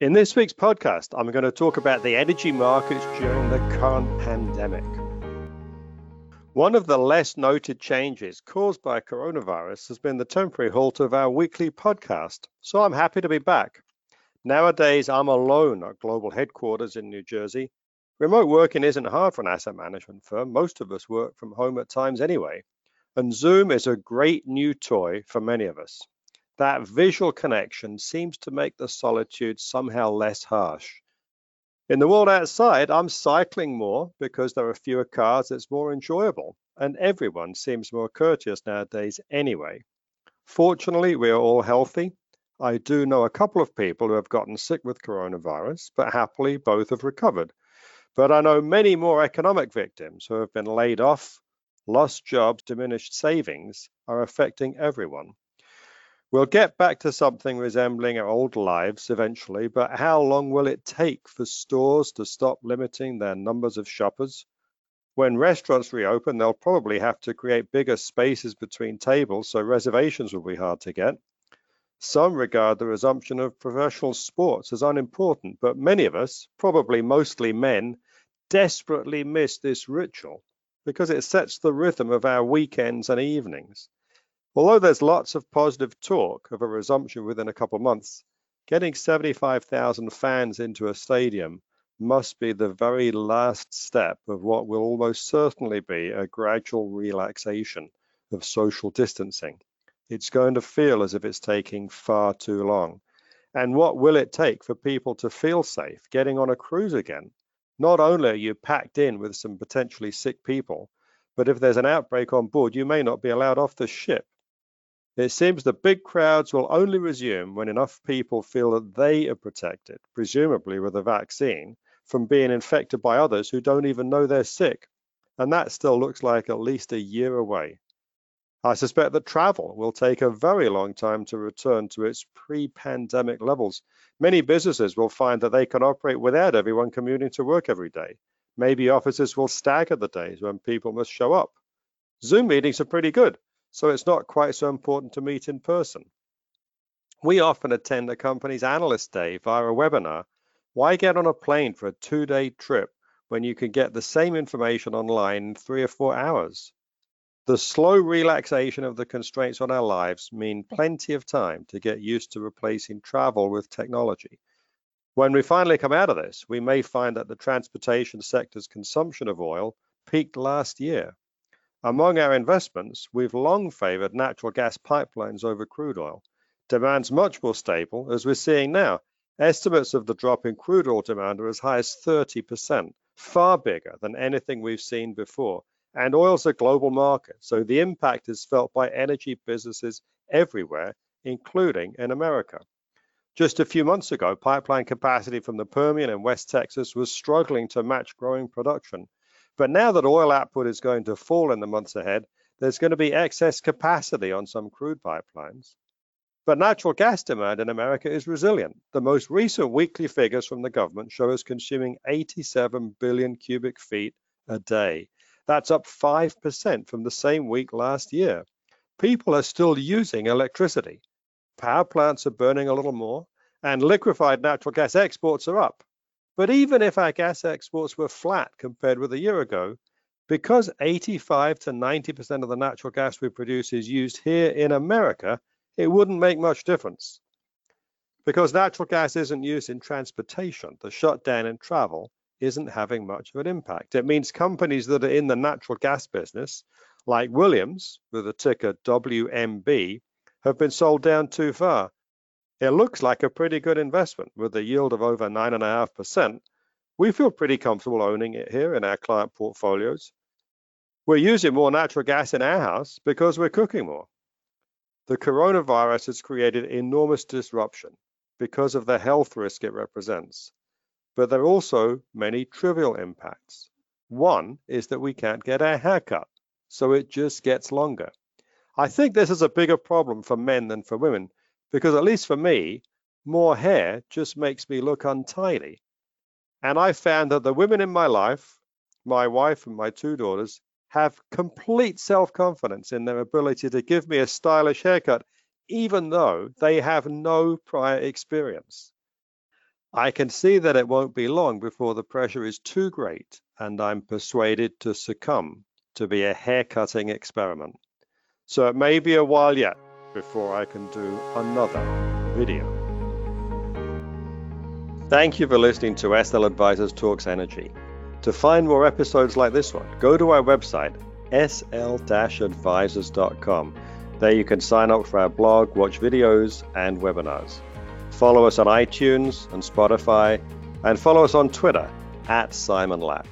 In this week's podcast, I'm going to talk about the energy markets during the current pandemic. One of the less noted changes caused by coronavirus has been the temporary halt of our weekly podcast, so I'm happy to be back. Nowadays, I'm alone at global headquarters in New Jersey. Remote working isn't hard for an asset management firm. Most of us work from home at times anyway. And Zoom is a great new toy for many of us. That visual connection seems to make the solitude somehow less harsh. In the world outside, I'm cycling more because there are fewer cars, it's more enjoyable, and everyone seems more courteous nowadays anyway. Fortunately, we are all healthy. I do know a couple of people who have gotten sick with coronavirus, but happily both have recovered. But I know many more economic victims who have been laid off, lost jobs, diminished savings are affecting everyone. We'll get back to something resembling our old lives eventually, but how long will it take for stores to stop limiting their numbers of shoppers? When restaurants reopen, they'll probably have to create bigger spaces between tables, so reservations will be hard to get. Some regard the resumption of professional sports as unimportant, but many of us, probably mostly men, desperately miss this ritual because it sets the rhythm of our weekends and evenings. Although there's lots of positive talk of a resumption within a couple of months, getting 75,000 fans into a stadium must be the very last step of what will almost certainly be a gradual relaxation of social distancing. It's going to feel as if it's taking far too long. And what will it take for people to feel safe getting on a cruise again? Not only are you packed in with some potentially sick people, but if there's an outbreak on board, you may not be allowed off the ship. It seems the big crowds will only resume when enough people feel that they are protected, presumably with a vaccine, from being infected by others who don't even know they're sick. And that still looks like at least a year away. I suspect that travel will take a very long time to return to its pre pandemic levels. Many businesses will find that they can operate without everyone commuting to work every day. Maybe offices will stagger the days when people must show up. Zoom meetings are pretty good so it's not quite so important to meet in person. We often attend a company's analyst day via a webinar. Why get on a plane for a two day trip when you can get the same information online in three or four hours? The slow relaxation of the constraints on our lives mean plenty of time to get used to replacing travel with technology. When we finally come out of this, we may find that the transportation sector's consumption of oil peaked last year. Among our investments, we've long favored natural gas pipelines over crude oil. Demand's much more stable, as we're seeing now. Estimates of the drop in crude oil demand are as high as 30%, far bigger than anything we've seen before. And oil's a global market, so the impact is felt by energy businesses everywhere, including in America. Just a few months ago, pipeline capacity from the Permian and West Texas was struggling to match growing production. But now that oil output is going to fall in the months ahead, there's going to be excess capacity on some crude pipelines. But natural gas demand in America is resilient. The most recent weekly figures from the government show us consuming 87 billion cubic feet a day. That's up 5% from the same week last year. People are still using electricity. Power plants are burning a little more, and liquefied natural gas exports are up. But even if our gas exports were flat compared with a year ago, because 85 to 90% of the natural gas we produce is used here in America, it wouldn't make much difference. Because natural gas isn't used in transportation, the shutdown in travel isn't having much of an impact. It means companies that are in the natural gas business, like Williams, with the ticker WMB, have been sold down too far it looks like a pretty good investment with a yield of over 9.5%. We feel pretty comfortable owning it here in our client portfolios. We're using more natural gas in our house because we're cooking more. The coronavirus has created enormous disruption, because of the health risk it represents. But there are also many trivial impacts. One is that we can't get our hair cut, so it just gets longer. I think this is a bigger problem for men than for women, because at least for me, more hair just makes me look untidy. And I found that the women in my life, my wife and my two daughters, have complete self confidence in their ability to give me a stylish haircut, even though they have no prior experience. I can see that it won't be long before the pressure is too great and I'm persuaded to succumb to be a haircutting experiment. So it may be a while yet before I can do another video. Thank you for listening to SL Advisors Talks Energy. To find more episodes like this one, go to our website, sl-advisors.com. There you can sign up for our blog, watch videos, and webinars. Follow us on iTunes and Spotify, and follow us on Twitter at Simon Lack.